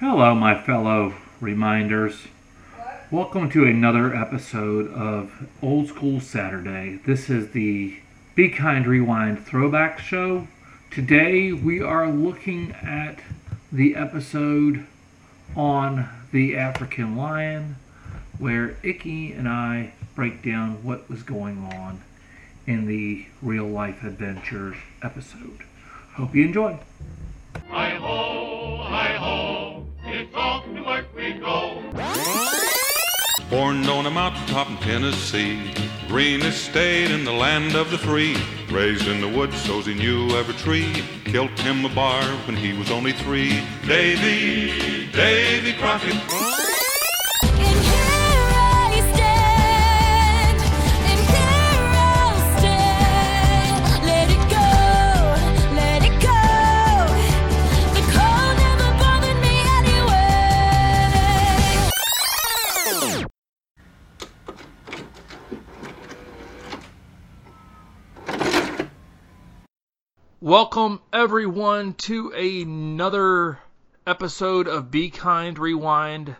Hello, my fellow Rewinders. Welcome to another episode of Old School Saturday. This is the Be Kind Rewind Throwback Show. Today we are looking at the episode on the African lion, where Icky and I break down what was going on in the real life adventures episode. Hope you enjoy. Born on a mountaintop in Tennessee, greenest state in the land of the free. Raised in the woods, so's he knew every tree. Killed him a bar when he was only three. Davy, Davy Crockett. Welcome everyone to another episode of Be Kind Rewind.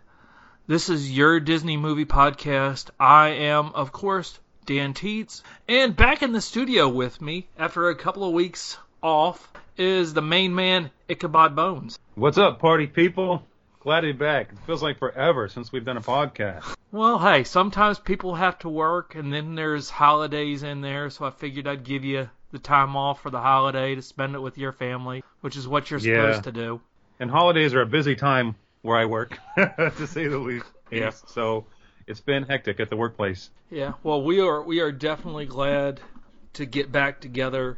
This is your Disney movie podcast. I am, of course, Dan Teets, and back in the studio with me after a couple of weeks off is the main man Ichabod Bones. What's up, party people? Glad to be back. It feels like forever since we've done a podcast. Well, hey, sometimes people have to work, and then there's holidays in there, so I figured I'd give you the time off for the holiday to spend it with your family, which is what you're Yeah. supposed to do. And holidays are a busy time where I work, to say the least. Yeah. So it's been hectic at the workplace. Yeah, well, we are we are definitely glad to get back together,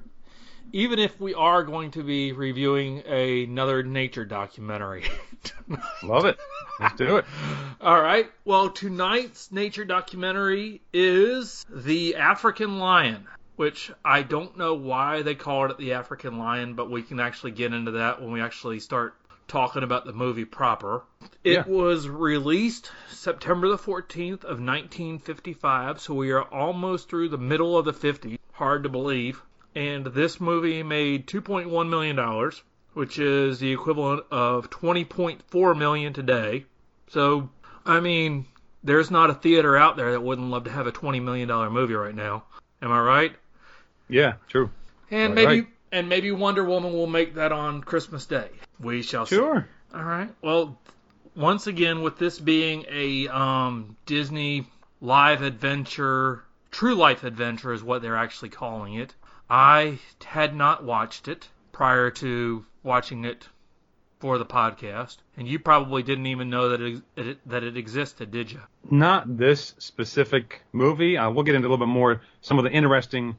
even if we are going to be reviewing another nature documentary. Love it. Let's do it. All right. Well, tonight's nature documentary is the African lion, which I don't know why they called it the African lion, but we can actually get into that when we actually start talking about the movie proper. It Yeah. was released September the 14th of 1955, so we are almost through the middle of the 50s. Hard to believe. And this movie made 2.1 million dollars, which is the equivalent of 20.4 million today. So, I mean, there's not a theater out there that wouldn't love to have a $20 million movie right now. Am I right? Yeah, true. And Right, maybe right. and maybe Wonder Woman will make that on Christmas Day. We shall see. Sure. All right. Well, once again, with this being a um, Disney live adventure, true life adventure is what they're actually calling it. I had not watched it prior to watching it for the podcast, and you probably didn't even know that it, it that it existed, did you? Not this specific movie. Uh, we'll get into a little bit more some of the interesting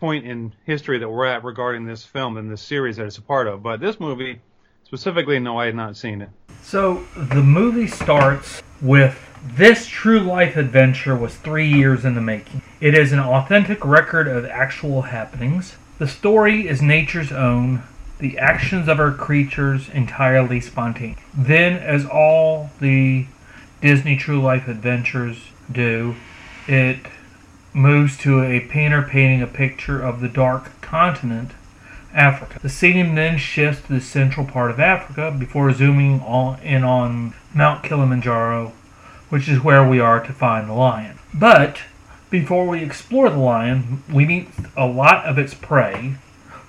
point in history that we're at regarding this film and this series that it's a part of. But this movie specifically, no, I had not seen it. So the movie starts with this true life adventure was three years in the making. It is an authentic record of actual happenings. The story is nature's own, the actions of our creatures entirely spontaneous. Then, as all the Disney true life adventures do, it moves to a painter painting a picture of the dark continent Africa. The scene then shifts to the central part of Africa before zooming on, in on Mount Kilimanjaro, which is where we are to find the lion. But before we explore the lion, we meet a lot of its prey,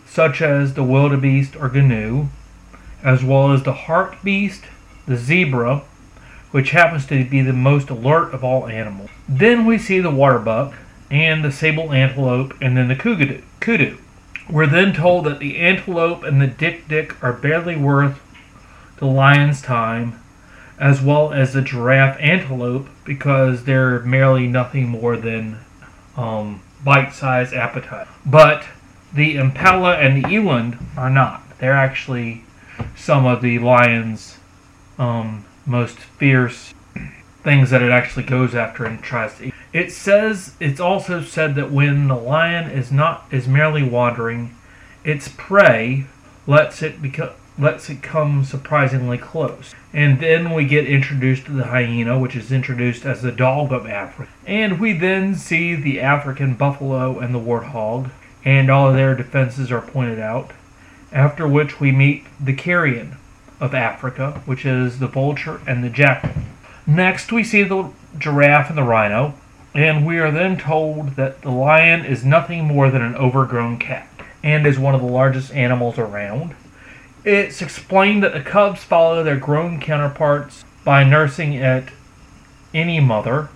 such as the wildebeest or gnu, as well as the hartebeest, the zebra, which happens to be the most alert of all animals. Then we see the waterbuck and the sable antelope and then the kudu. We're then told that the antelope and the dik-dik are barely worth the lion's time, as well as the giraffe antelope, because they're merely nothing more than um, bite-sized appetite. But the impala and the eland are not. They're actually some of the lion's um, most fierce things that it actually goes after and tries to eat. It says it's also said that when the lion is not is merely wandering, its prey lets it become lets it come surprisingly close. And then we get introduced to the hyena, which is introduced as the dog of Africa. And we then see the African buffalo and the warthog, and all of their defenses are pointed out. After which we meet the carrion, of Africa, which is the vulture and the jackal. Next, we see the giraffe and the rhino, and we are then told that the lion is nothing more than an overgrown cat and is one of the largest animals around. It's explained that the cubs follow their grown counterparts by nursing at any mother.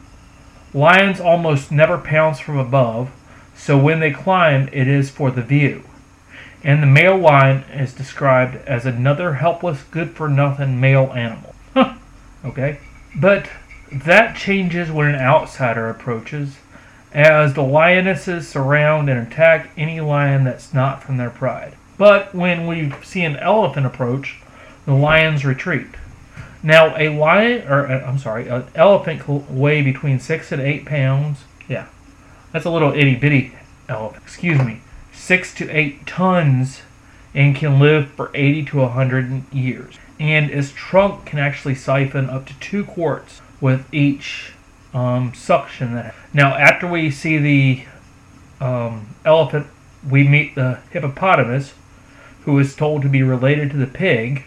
Lions almost never pounce from above, so when they climb, it is for the view. And the male lion is described as another helpless, good for nothing male animal. Huh, okay. But that changes when an outsider approaches, as the lionesses surround and attack any lion that's not from their pride. But when we see an elephant approach, the lions retreat. Now, a lion, or uh, I'm sorry, an elephant can weigh between six and eight pounds. Yeah, that's a little itty bitty elephant. Excuse me, six to eight tons, and can live for 80 to 100 years. And its trunk can actually siphon up to two quarts with each um, suction. That now, after we see the um, elephant, we meet the hippopotamus, who is told to be related to the pig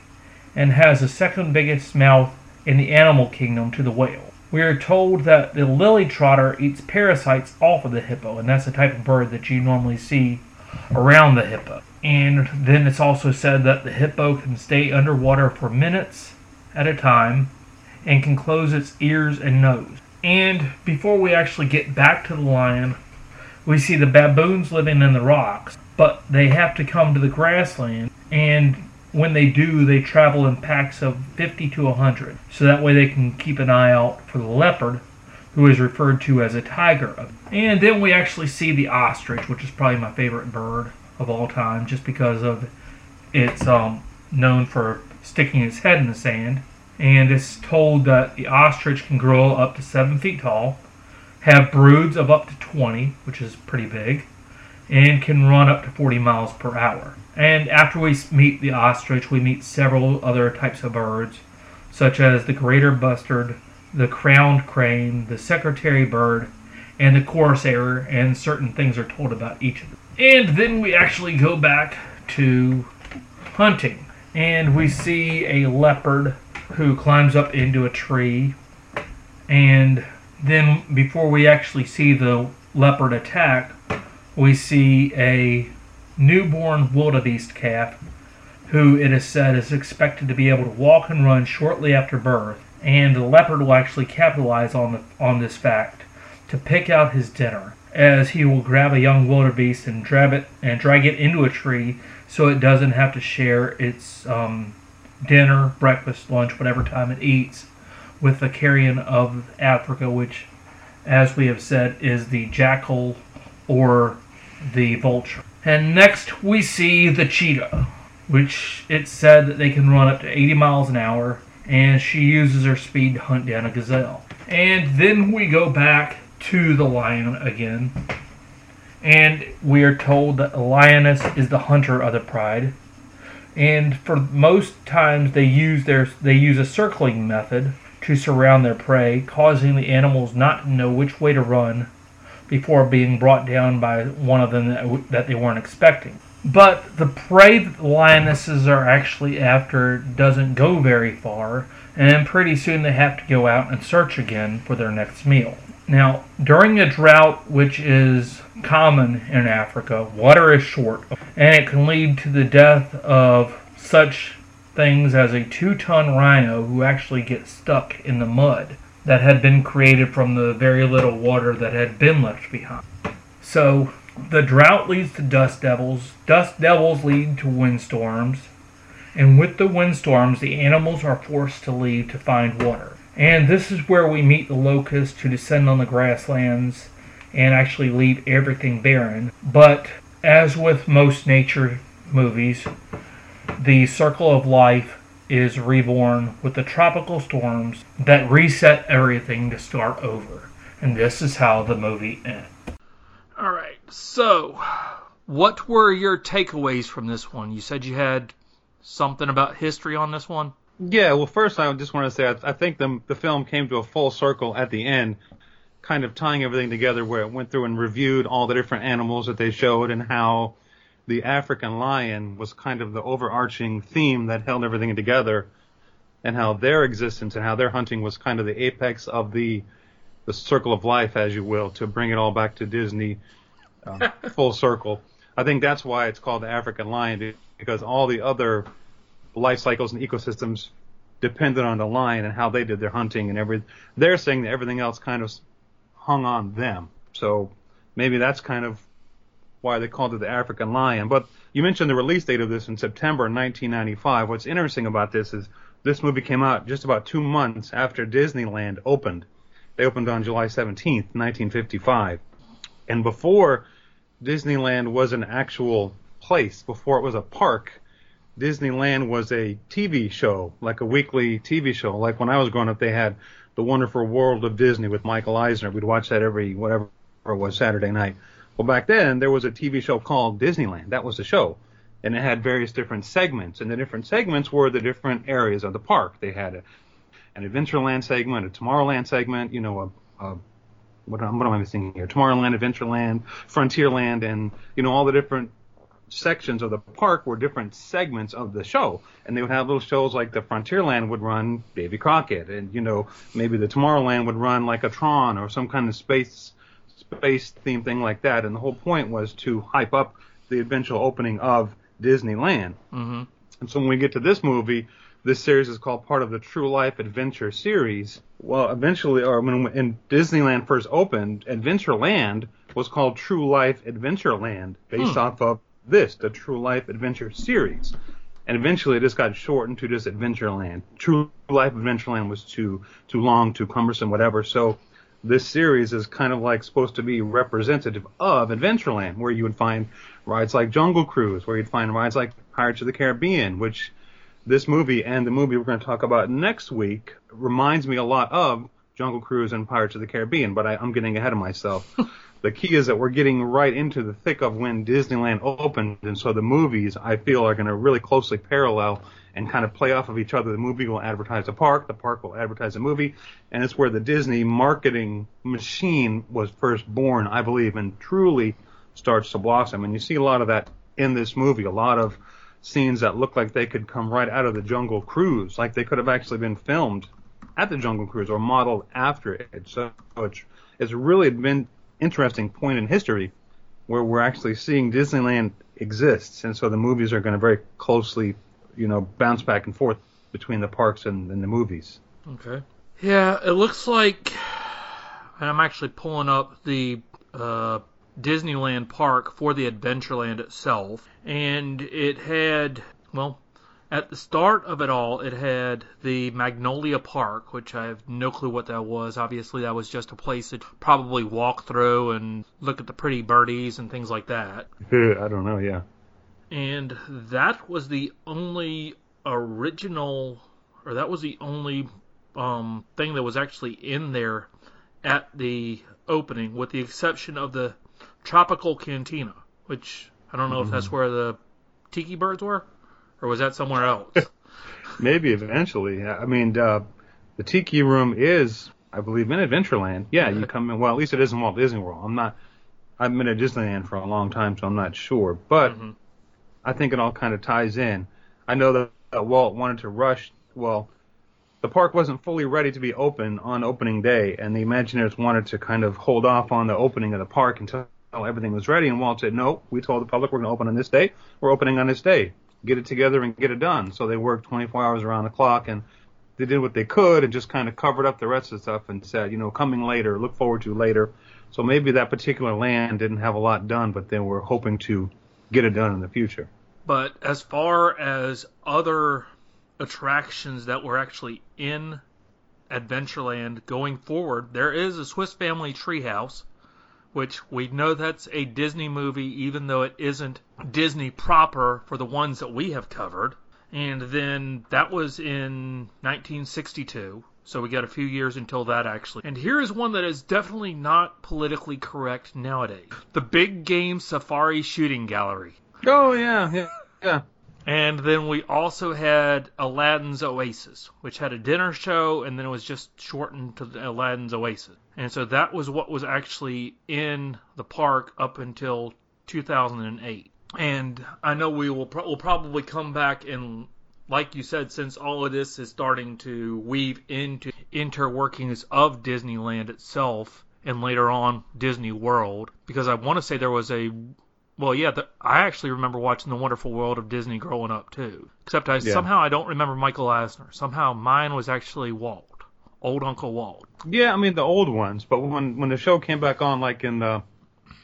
and has the second biggest mouth in the animal kingdom to the whale. We are told that the lily trotter eats parasites off of the hippo, and that's the type of bird that you normally see around the hippo. And then it's also said that the hippo can stay underwater for minutes at a time and can close its ears and nose. And before we actually get back to the lion, we see the baboons living in the rocks, but they have to come to the grassland, and when they do, they travel in packs of 50 to 100, so that way they can keep an eye out for the leopard, who is referred to as a tiger. And then we actually see the ostrich, which is probably my favorite bird of all time, just because of it's um, known for sticking its head in the sand. And it's told that the ostrich can grow up to seven feet tall, have broods of up to 20, which is pretty big, and can run up to 40 miles per hour. And after we meet the ostrich, we meet several other types of birds, such as the greater bustard, the crowned crane, the secretary bird, and the corsair, and certain things are told about each of them. And then we actually go back to hunting, and we see a leopard who climbs up into a tree, and then before we actually see the leopard attack, we see a newborn wildebeest calf who it is said is expected to be able to walk and run shortly after birth, and the leopard will actually capitalize on the, on this fact to pick out his dinner, as he will grab a young wildebeest and drag it and drag it into a tree so it doesn't have to share its um, dinner, breakfast, lunch, whatever time it eats, with the carrion of Africa, which, as we have said, is the jackal or the vulture. And next we see the cheetah, which it's said that they can run up to 80 miles an hour, and she uses her speed to hunt down a gazelle. And then we go back to the lion again, and we are told that the lioness is the hunter of the pride. And for most times they use their they use a circling method to surround their prey, causing the animals not to know which way to run before being brought down by one of them that, that they weren't expecting. But the prey that the lionesses are actually after doesn't go very far, and pretty soon they have to go out and search again for their next meal. Now, during a drought, which is common in Africa, water is short, and it can lead to the death of such things as a two ton rhino who actually gets stuck in the mud that had been created from the very little water that had been left behind. So, the drought leads to dust devils, dust devils lead to windstorms, and with the windstorms, the animals are forced to leave to find water. And this is where we meet the locusts to descend on the grasslands and actually leave everything barren. But as with most nature movies, the circle of life is reborn with the tropical storms that reset everything to start over. And this is how the movie ends. All right, so what were your takeaways from this one? You said you had something about history on this one. Yeah, well, first I just want to say I, I think the the film came to a full circle at the end, kind of tying everything together, where it went through and reviewed all the different animals that they showed and how the African lion was kind of the overarching theme that held everything together. and how their existence and how their hunting was kind of the apex of the the circle of life, as you will, to bring it all back to Disney uh, full circle. I think that's why it's called the African lion because all the other life cycles and ecosystems depended on the lion and how they did their hunting and every. They're saying that everything else kind of hung on them. So maybe that's kind of why they called it the African lion. But you mentioned the release date of this in September 1995. What's interesting about this is this movie came out just about two months after Disneyland opened. They opened on July 17th, 1955. And before Disneyland was an actual place, before it was a park, Disneyland was a TV show, like a weekly TV show. Like when I was growing up, they had The Wonderful World of Disney with Michael Eisner. We'd watch that every whatever it was Saturday night. Well, back then there was a TV show called Disneyland. That was the show, and it had various different segments, and the different segments were the different areas of the park. They had a, an Adventureland segment, a Tomorrowland segment, you know, a, a what, what am I missing here? Tomorrowland, Adventureland, Frontierland, and you know all the different sections of the park were different segments of the show, and they would have little shows like the Frontierland would run Davy Crockett, and you know maybe the Tomorrowland would run like a Tron or some kind of space space theme thing like that. And the whole point was to hype up the eventual opening of Disneyland. Mm-hmm. And so when we get to this movie, this series is called part of the True Life Adventure series. Well, eventually, or when, when Disneyland first opened, Adventureland was called True Life Adventureland, based off of this, the True Life Adventure series. And eventually, just got shortened to just Adventureland. True Life Adventureland was too too long, too cumbersome, whatever. So this series is kind of like supposed to be representative of Adventureland, where you would find rides like Jungle Cruise, where you'd find rides like Pirates of the Caribbean, which this movie and the movie we're going to talk about next week reminds me a lot of Jungle Cruise and Pirates of the Caribbean, but I, I'm getting ahead of myself. the key is that we're getting right into the thick of when Disneyland opened, and so the movies I feel are going to really closely parallel and kind of play off of each other. The movie will advertise the park, the park will advertise the movie, and it's where the Disney marketing machine was first born, I believe, and truly starts to blossom. And you see a lot of that in this movie, a lot of scenes that look like they could come right out of the Jungle Cruise, like they could have actually been filmed at the Jungle Cruise or modeled after it. So it's, it's really been interesting point in history where we're actually seeing Disneyland exists, and so the movies are going to very closely, you know, bounce back and forth between the parks and, and the movies. Okay. Yeah, it looks like, and I'm actually pulling up the uh, Disneyland park for the Adventureland itself, and it had, well, at the start of it all, it had the Magnolia Park, which I have no clue what that was. Obviously, that was just a place to probably walk through and look at the pretty birdies and things like that. I don't know, yeah. and that was the only original or that was the only um, thing that was actually in there at the opening with the exception of the tropical cantina which i don't know if that's where the tiki birds were or was that somewhere else Maybe eventually. I mean, uh, the Tiki Room is, I believe, in Adventureland. Yeah, you come in. Well, at least it is in Walt Disney World. I'm not. I've been at Disneyland for a long time, so I'm not sure. But Mhm. I think it all kind of ties in. I know that uh, Walt wanted to rush. Well, the park wasn't fully ready to be open on opening day, and the Imagineers wanted to kind of hold off on the opening of the park until everything was ready. And Walt said, "No, we told the public we're going to open on this day. We're opening on this day. Get it together and get it done." So they worked 24 hours around the clock, and they did what they could, and just kind of covered up the rest of the stuff and said, "You know, coming later. Look forward to later." So maybe that particular land didn't have a lot done, but they were hoping to get it done in the future. but as far as other attractions that were actually in Adventureland going forward, there is a Swiss Family Treehouse, which we know that's a Disney movie, even though it isn't Disney proper for the ones that we have covered. And then that was in 1962. So we got a few years until that actually. And here is one that is definitely not politically correct nowadays. The Big Game Safari Shooting Gallery. Oh yeah, yeah, yeah. And then we also had Aladdin's Oasis, which had a dinner show and then it was just shortened to Aladdin's Oasis. And so that was what was actually in the park up until 2008. And I know we will pro- will probably come back and like you said, since all of this is starting to weave into interworkings of Disneyland itself and later on Disney World, because I want to say there was a, well, yeah, the, I actually remember watching The Wonderful World of Disney growing up too. Except I Yeah. somehow I don't remember Michael Eisner. Somehow mine was actually Walt, old Uncle Walt. Yeah, I mean the old ones, but when when the show came back on, like in the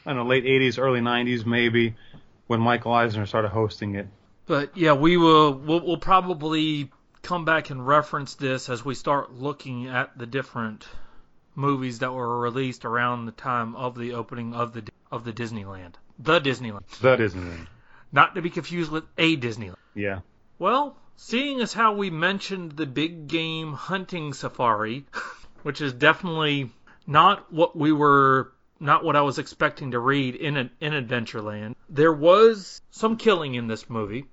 I don't know late '80s, early '90s, maybe when Michael Eisner started hosting it. But yeah, we will we'll, we'll probably come back and reference this as we start looking at the different movies that were released around the time of the opening of the of the Disneyland, the Disneyland, isn't it. not to be confused with a Disneyland. Yeah. Well, seeing as how we mentioned the big game hunting safari, which is definitely not what we were not what I was expecting to read in an, in Adventureland. There was some killing in this movie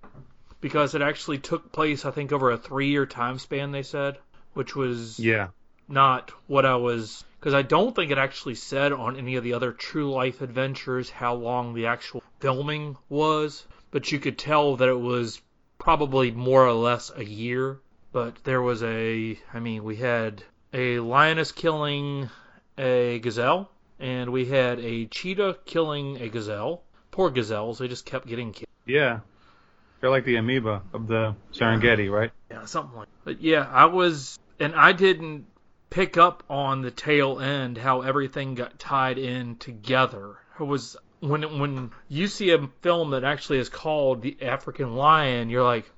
because it actually took place I think over a 3-year time span they said, which was Yeah. not what I was because I don't think it actually said on any of the other True Life adventures how long the actual filming was, but you could tell that it was probably more or less a year. But there was a, I mean, we had a lioness killing a gazelle, and we had a cheetah killing a gazelle. Poor gazelles, they just kept getting killed. Yeah. They're like the amoeba of the Serengeti, right? Yeah, something like. But yeah, I was, and I didn't pick up on the tail end how everything got tied in together. It was when when you see a film that actually is called The African Lion, you're like,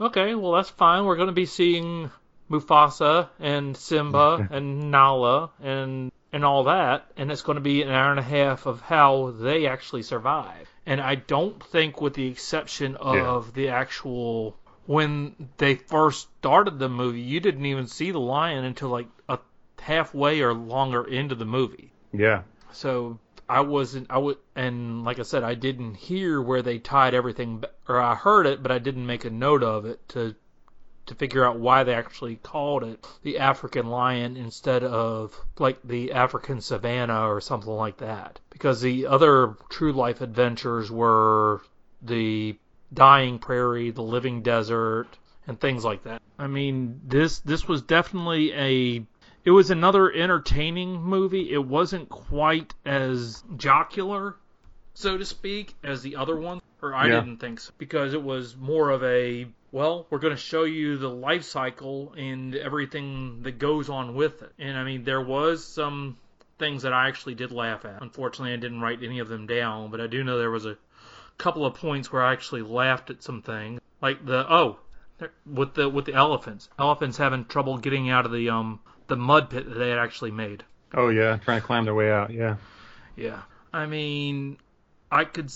okay, well that's fine. We're going to be seeing Mufasa and Simba and Nala and and all that, and it's going to be an hour and a half of how they actually survive. And I don't think, with the exception of the actual when they first started the movie, you didn't even see the lion until like a halfway or longer into the movie. Yeah. So I wasn't I would and like I said I didn't hear where they tied everything or I heard it but I didn't make a note of it to to figure out why they actually called it the African lion instead of like the African savannah or something like that. Because the other true life adventures were the dying prairie the living desert and things like that. I mean this this was definitely a it was another entertaining movie. It wasn't quite as jocular, so to speak, as the other one. Or I Yeah. didn't think so. Because it was more of a, well, we're going to show you the life cycle and everything that goes on with it. And I mean, there was some things that I actually did laugh at. Unfortunately, I didn't write any of them down, but I do know there was a couple of points where I actually laughed at some things. Like the, oh, with the with the elephants. Elephants having trouble getting out of the um the mud pit that they had actually made. Oh yeah, trying to climb their way out. Yeah. Yeah. I mean, I could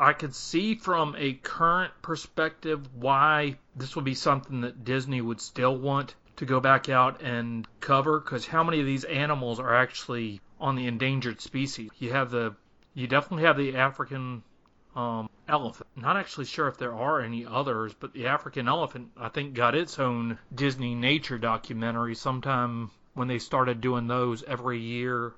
I could see from a current perspective why this would be something that Disney would still want to go back out and cover cuz how many of these animals are actually on the endangered species? You have the you definitely have the African um, elephant. Not actually sure if there are any others, but the African elephant, I think, got its own Disney nature documentary sometime when they started doing those every year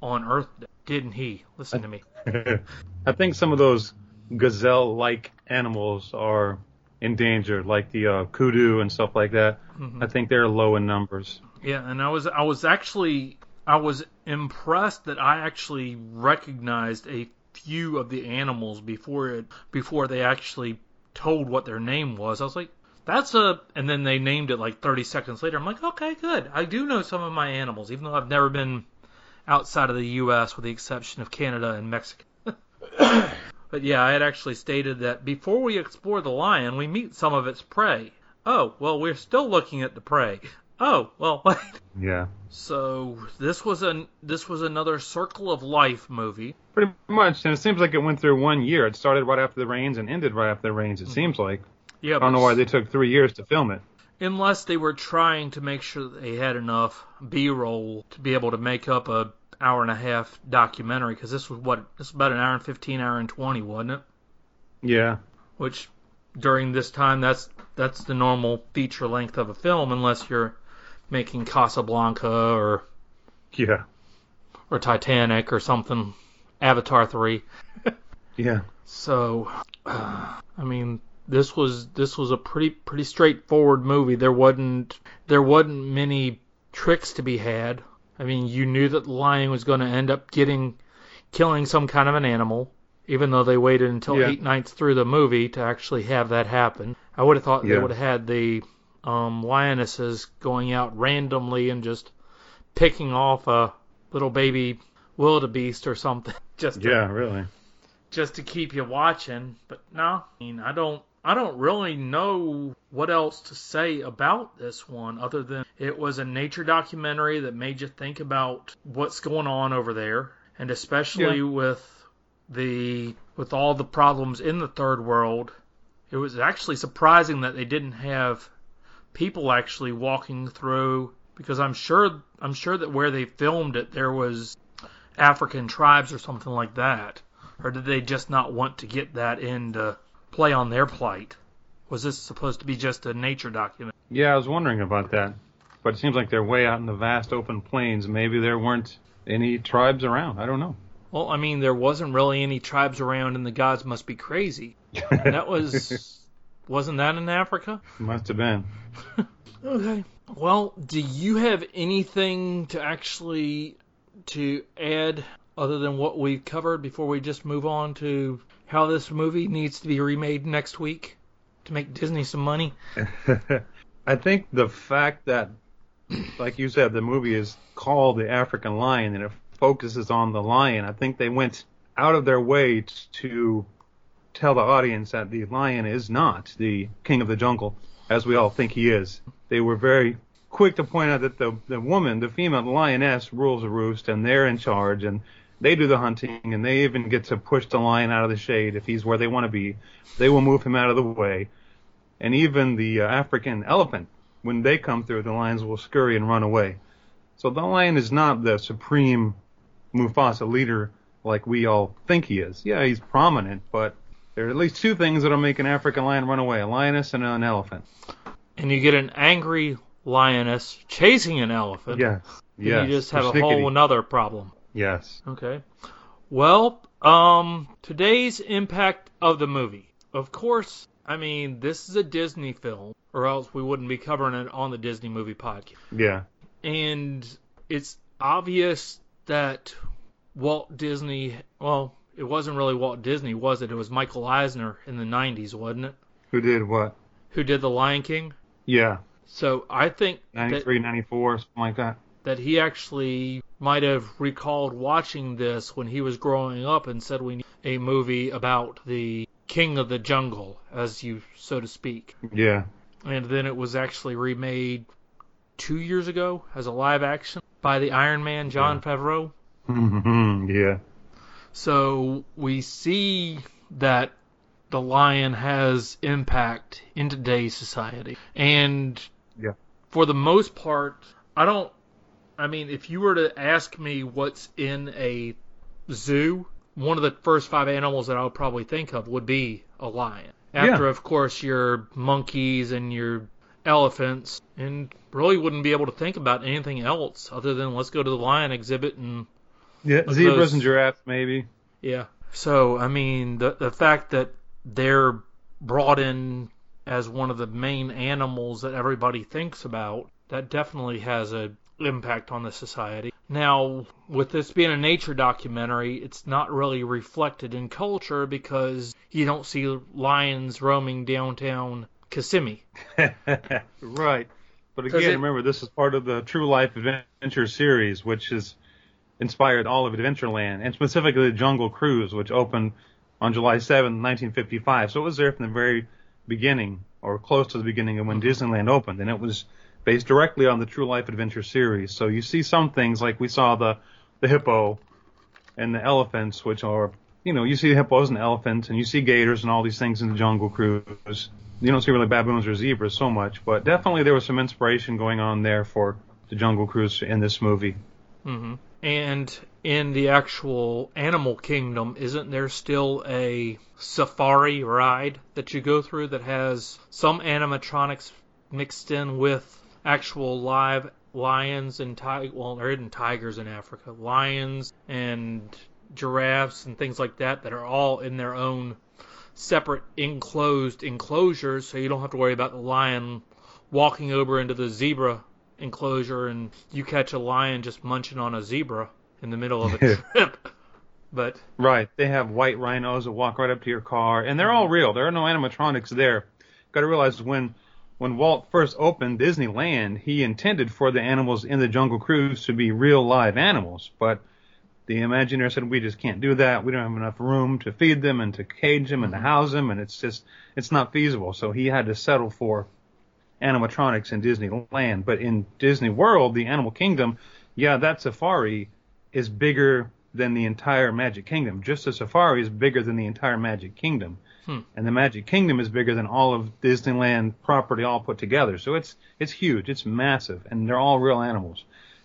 on Earth Day. Didn't he? Listen to me. I think some of those gazelle-like animals are endangered, like the uh, kudu and stuff like that. I think they're low in numbers. Yeah, and I was I was actually I was impressed that I actually recognized a few of the animals before it before they actually told what their name was. I was like, that's a and then they named it like 30 seconds later. I'm like, okay, good. I do know some of my animals, even though I've never been outside of the U.S. with the exception of Canada and Mexico. but yeah, I had actually stated that before we explore the lion, we meet some of its prey. Oh, well, we're still looking at the prey. Oh, well, Yeah. so this was an this was another Circle of Life movie. Pretty much, and it seems like it went through one year. It started right after the rains and ended right after the rains. It mm. seems like. Yeah, I don't know why they took three years to film it. unless they were trying to make sure that they had enough B-roll to be able to make up a hour and a half documentary because this was what this was about an hour and 15 hour and 20 wasn't it Yeah. which during this time that's that's the normal feature length of a film unless you're making Casablanca or Yeah. or Titanic or something Avatar 3 Yeah. So, uh, I mean, this was this was a pretty pretty straightforward movie. There wasn't there wasn't many tricks to be had. I mean, you knew that the lion was going to end up getting killing some kind of an animal, even though they waited until Yeah. eight nights through the movie to actually have that happen. I would have thought they would have had the um, lionesses going out randomly and just picking off a little baby wildebeest or something, just to Yeah, really. just to keep you watching. But no, I mean, I don't, I don't really know what else to say about this one other than it was a nature documentary that made you think about what's going on over there, and especially with the with all the problems in the third world. It was actually surprising that they didn't have people actually walking through because I'm sure I'm sure that where they filmed it there was African tribes or something like that. Or did they just not want to get that in to play on their plight? Was this supposed to be just a nature document? Yeah, I was wondering about that. But it seems like they're way out in the vast open plains. Maybe there weren't any tribes around. I don't know. Well, I mean, there wasn't really any tribes around, and the gods must be crazy. That was, wasn't that in Africa? Must have been. Okay. Well, do you have anything to actually to add other than what we've covered before we just move on to how this movie needs to be remade next week to make Disney some money? I think the fact that, like you said, the movie is called The African Lion and it focuses on the lion, I think they went out of their way to tell the audience that the lion is not the king of the jungle, as we all think he is. They were very quick to point out that the, the woman, the female lioness, rules the roost and they're in charge and they do the hunting and they even get to push the lion out of the shade if he's where they want to be. They will move him out of the way and even the uh, African elephant, when they come through, the lions will scurry and run away. So the lion is not the supreme Mufasa leader like we all think he is. Yeah, he's prominent, but there are at least two things that'll make an African lion run away: a lioness and an elephant. and you get an angry lioness chasing an elephant, Yes. then Yes. you just have a whole another problem. Yes. Okay. Well, um, today's impact of the movie. Of course, I mean, this is a Disney film, or else we wouldn't be covering it on the Disney Movie Podcast. Yeah. And it's obvious that Walt Disney, well, it wasn't really Walt Disney, was it? It was Michael Eisner in the 90s, wasn't it? Who did what? Who did The Lion King? Yeah. So I think that 93, 94, something like that. that he actually might have recalled watching this when he was growing up and said we need a movie about the king of the jungle, as you so to speak. Yeah. And then it was actually remade two years ago as a live action by the Iron Man Jon Favreau. Mhm. Yeah. So we see that the lion has impact in today's society. And Yeah. for the most part, I don't. I mean, if you were to ask me what's in a zoo, one of the first five animals that I would probably think of would be a lion. After, Yeah. of course, your monkeys and your elephants, and really wouldn't be able to think about anything else other than let's go to the lion exhibit and Yeah. Look, Zebras those- and giraffes, maybe. yeah. So I mean, the the fact that they're brought in as one of the main animals that everybody thinks about, that definitely has a impact on the society. Now, with this being a nature documentary, it's not really reflected in culture because you don't see lions roaming downtown Kissimmee. right. But again, it- remember, this is part of the True Life Adventure series, which has inspired all of Adventureland, and specifically the Jungle Cruise, which opened on July 7, 1955. So it was there from the very beginning, or close to the beginning of when Disneyland opened, and it was based directly on the True Life Adventure series. So you see some things like we saw the the hippo and the elephants, which are you know you see hippos and elephants, and you see gators and all these things in the Jungle Cruise. You don't see really baboons or zebras so much, but definitely there was some inspiration going on there for the Jungle Cruise in this movie. hmm And in the actual animal kingdom, isn't there still a safari ride that you go through that has some animatronics mixed in with actual live lions and ti- well, there isn't tigers in Africa, lions and giraffes and things like that that are all in their own separate enclosed enclosures, so you don't have to worry about the lion walking over into the zebra enclosure and you catch a lion just munching on a zebra in the middle of a trip. But Right. They have white rhinos that walk right up to your car, and they're all real. There are no animatronics there. Got to realize when when Walt first opened Disneyland, he intended for the animals in the Jungle Cruise to be real live animals, but the Imagineer said we just can't do that. We don't have enough room to feed them and to cage them and to mm-hmm. house them, and it's just it's not feasible. So he had to settle for animatronics in Disneyland. But in Disney World, the Animal Kingdom, yeah, that safari is bigger than the entire Magic Kingdom. Just the safari is bigger than the entire Magic Kingdom. Hmm. And the Magic Kingdom is bigger than all of Disneyland property all put together. So it's it's huge. It's massive, and they're all real animals.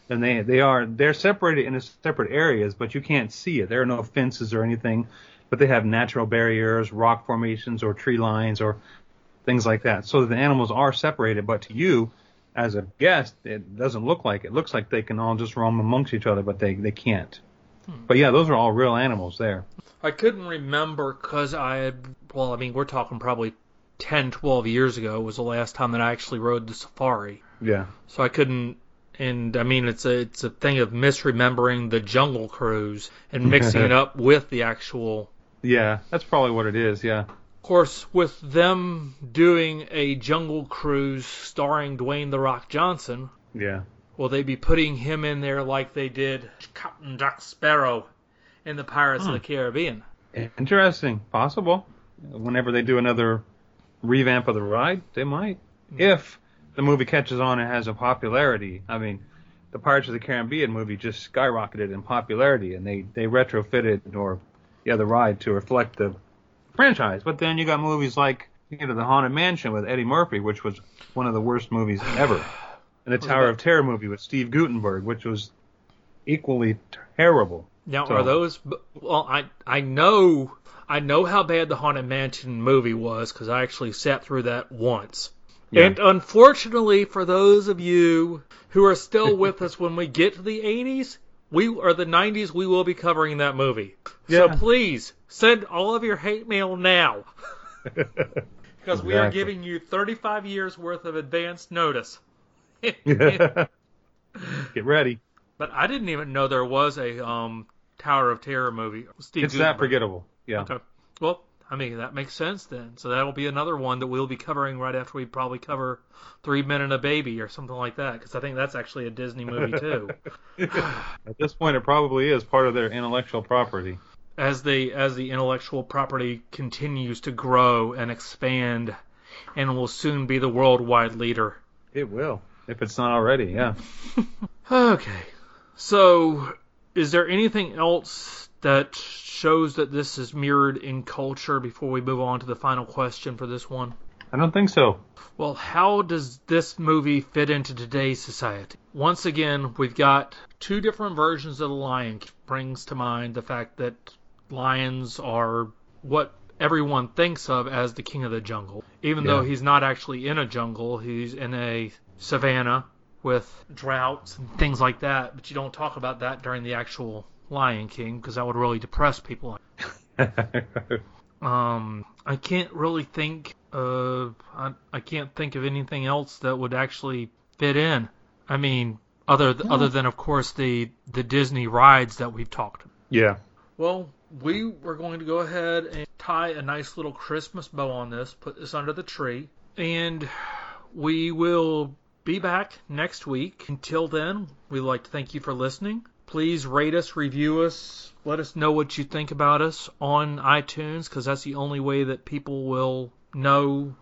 And they they are they're separated into separate areas, but you can't see it. There are no fences or anything, but they have natural barriers, rock formations, or tree lines, or things like that. So the animals are separated, but to you, as a guest, it doesn't look like it. It looks like they can all just roam amongst each other, but they they can't. Hmm. But yeah, those are all real animals there. I couldn't remember because I well, I mean, we're talking probably 10, 12 years ago was the last time that I actually rode the safari. Yeah. So I couldn't, and I mean, it's a, it's a thing of misremembering the jungle cruise and mixing it up with the actual. Yeah, that's probably what it is. Yeah. Of course, with them doing a jungle cruise starring Dwayne The Rock Johnson, Yeah. will they be putting him in there like they did Captain Jack Sparrow in the Pirates of the hmm. Caribbean? Interesting. Possible. Whenever they do another revamp of the ride, they might. Hmm. If the movie catches on and has a popularity. I mean, the Pirates of the Caribbean movie just skyrocketed in popularity, and they they retrofitted or yeah the ride to reflect the franchise. But then you got movies like you know the Haunted Mansion with Eddie Murphy, which was one of the worst movies ever, and the Tower of Terror movie with Steve Guttenberg, which was equally terrible. Now, So- are those? Well, I I know I know how bad the Haunted Mansion movie was because I actually sat through that once. Yeah. And unfortunately, for those of you who are still with us when we get to the 80s, we or the 90s, we will be covering that movie. So please send all of your hate mail now because we are giving you 35 years worth of advance notice. Get ready. But I didn't even know there was a um, Tower of Terror movie. Steve It's that forgettable. Yeah. Okay. Well, I mean that makes sense then. So that'll be another one that we'll be covering right after we probably cover Three Men and a Baby or something like that, because I think that's actually a Disney movie too. At this point, it probably is part of their intellectual property. As the as the intellectual property continues to grow and expand, and will soon be the worldwide leader. It will, if it's not already. Yeah. Okay. So, is there anything else that shows that this is mirrored in culture before we move on to the final question for this one? I don't think so. Well, how does this movie fit into today's society? Once again, we've got two different versions of the Lion King. Brings to mind the fact that lions are what everyone thinks of as the king of the jungle. Even though he's not actually in a jungle, he's in a savannah with droughts and things like that. But you don't talk about that during the actual Lion King because that would really depress people. Um, I can't really think of. I, I can't think of anything else that would actually fit in. I mean, other th- other than of course the the Disney rides that we've talked. yeah. Well, we were going to go ahead and tie a nice little Christmas bow on this, put this under the tree, and we will be back next week. Until then, we'd like to thank you for listening. Please rate us, review us, let us know what you think about us on iTunes, because that's the only way that people will know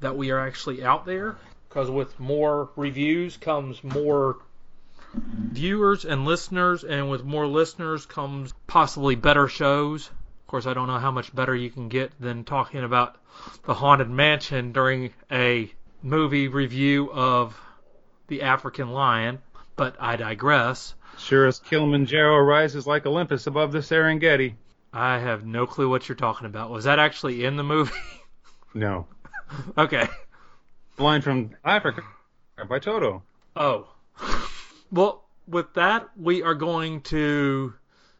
that we are actually out there. Because with more reviews comes more viewers and listeners, and with more listeners comes possibly better shows. Of course, I don't know how much better you can get than talking about the Haunted Mansion during a movie review of The African Lion, but I digress. Sure as Kilimanjaro rises like Olympus above the Serengeti. I have no clue what you're talking about. Was that actually in the movie? No. okay. Line from Africa by Toto. Oh. Well, with that, we are going to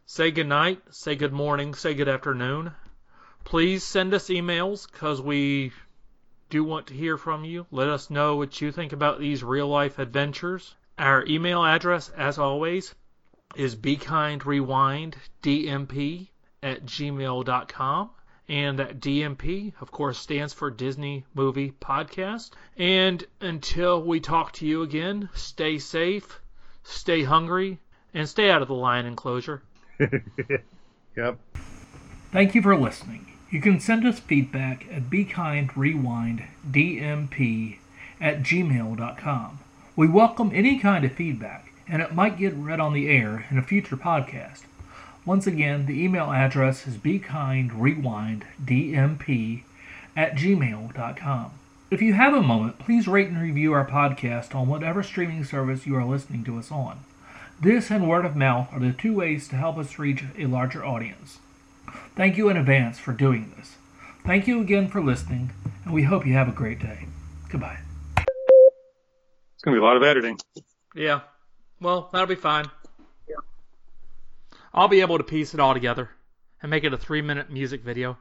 say good night, say good morning, say good afternoon. please send us emails because we do want to hear from you. Let us know what you think about these real life adventures. Our email address, as always, is bekindrewinddmp at gmail.com. And that DMP, of course, stands for Disney Movie Podcast. And until we talk to you again, stay safe, stay hungry, and stay out of the lion enclosure. Yep. Thank you for listening. You can send us feedback at bekindrewinddmp at gmail.com. We welcome any kind of feedback, and it might get read on the air in a future podcast. Once again, the email address is bekindrewinddmp at gmail.com. If you have a moment, please rate and review our podcast on whatever streaming service you are listening to us on. This and word of mouth are the two ways to help us reach a larger audience. Thank you in advance for doing this. Thank you again for listening, and we hope you have a great day. Goodbye. It's gonna be a lot of editing. Yeah. Well, that'll be fine. Yeah. I'll be able to piece it all together and make it a three minute music video.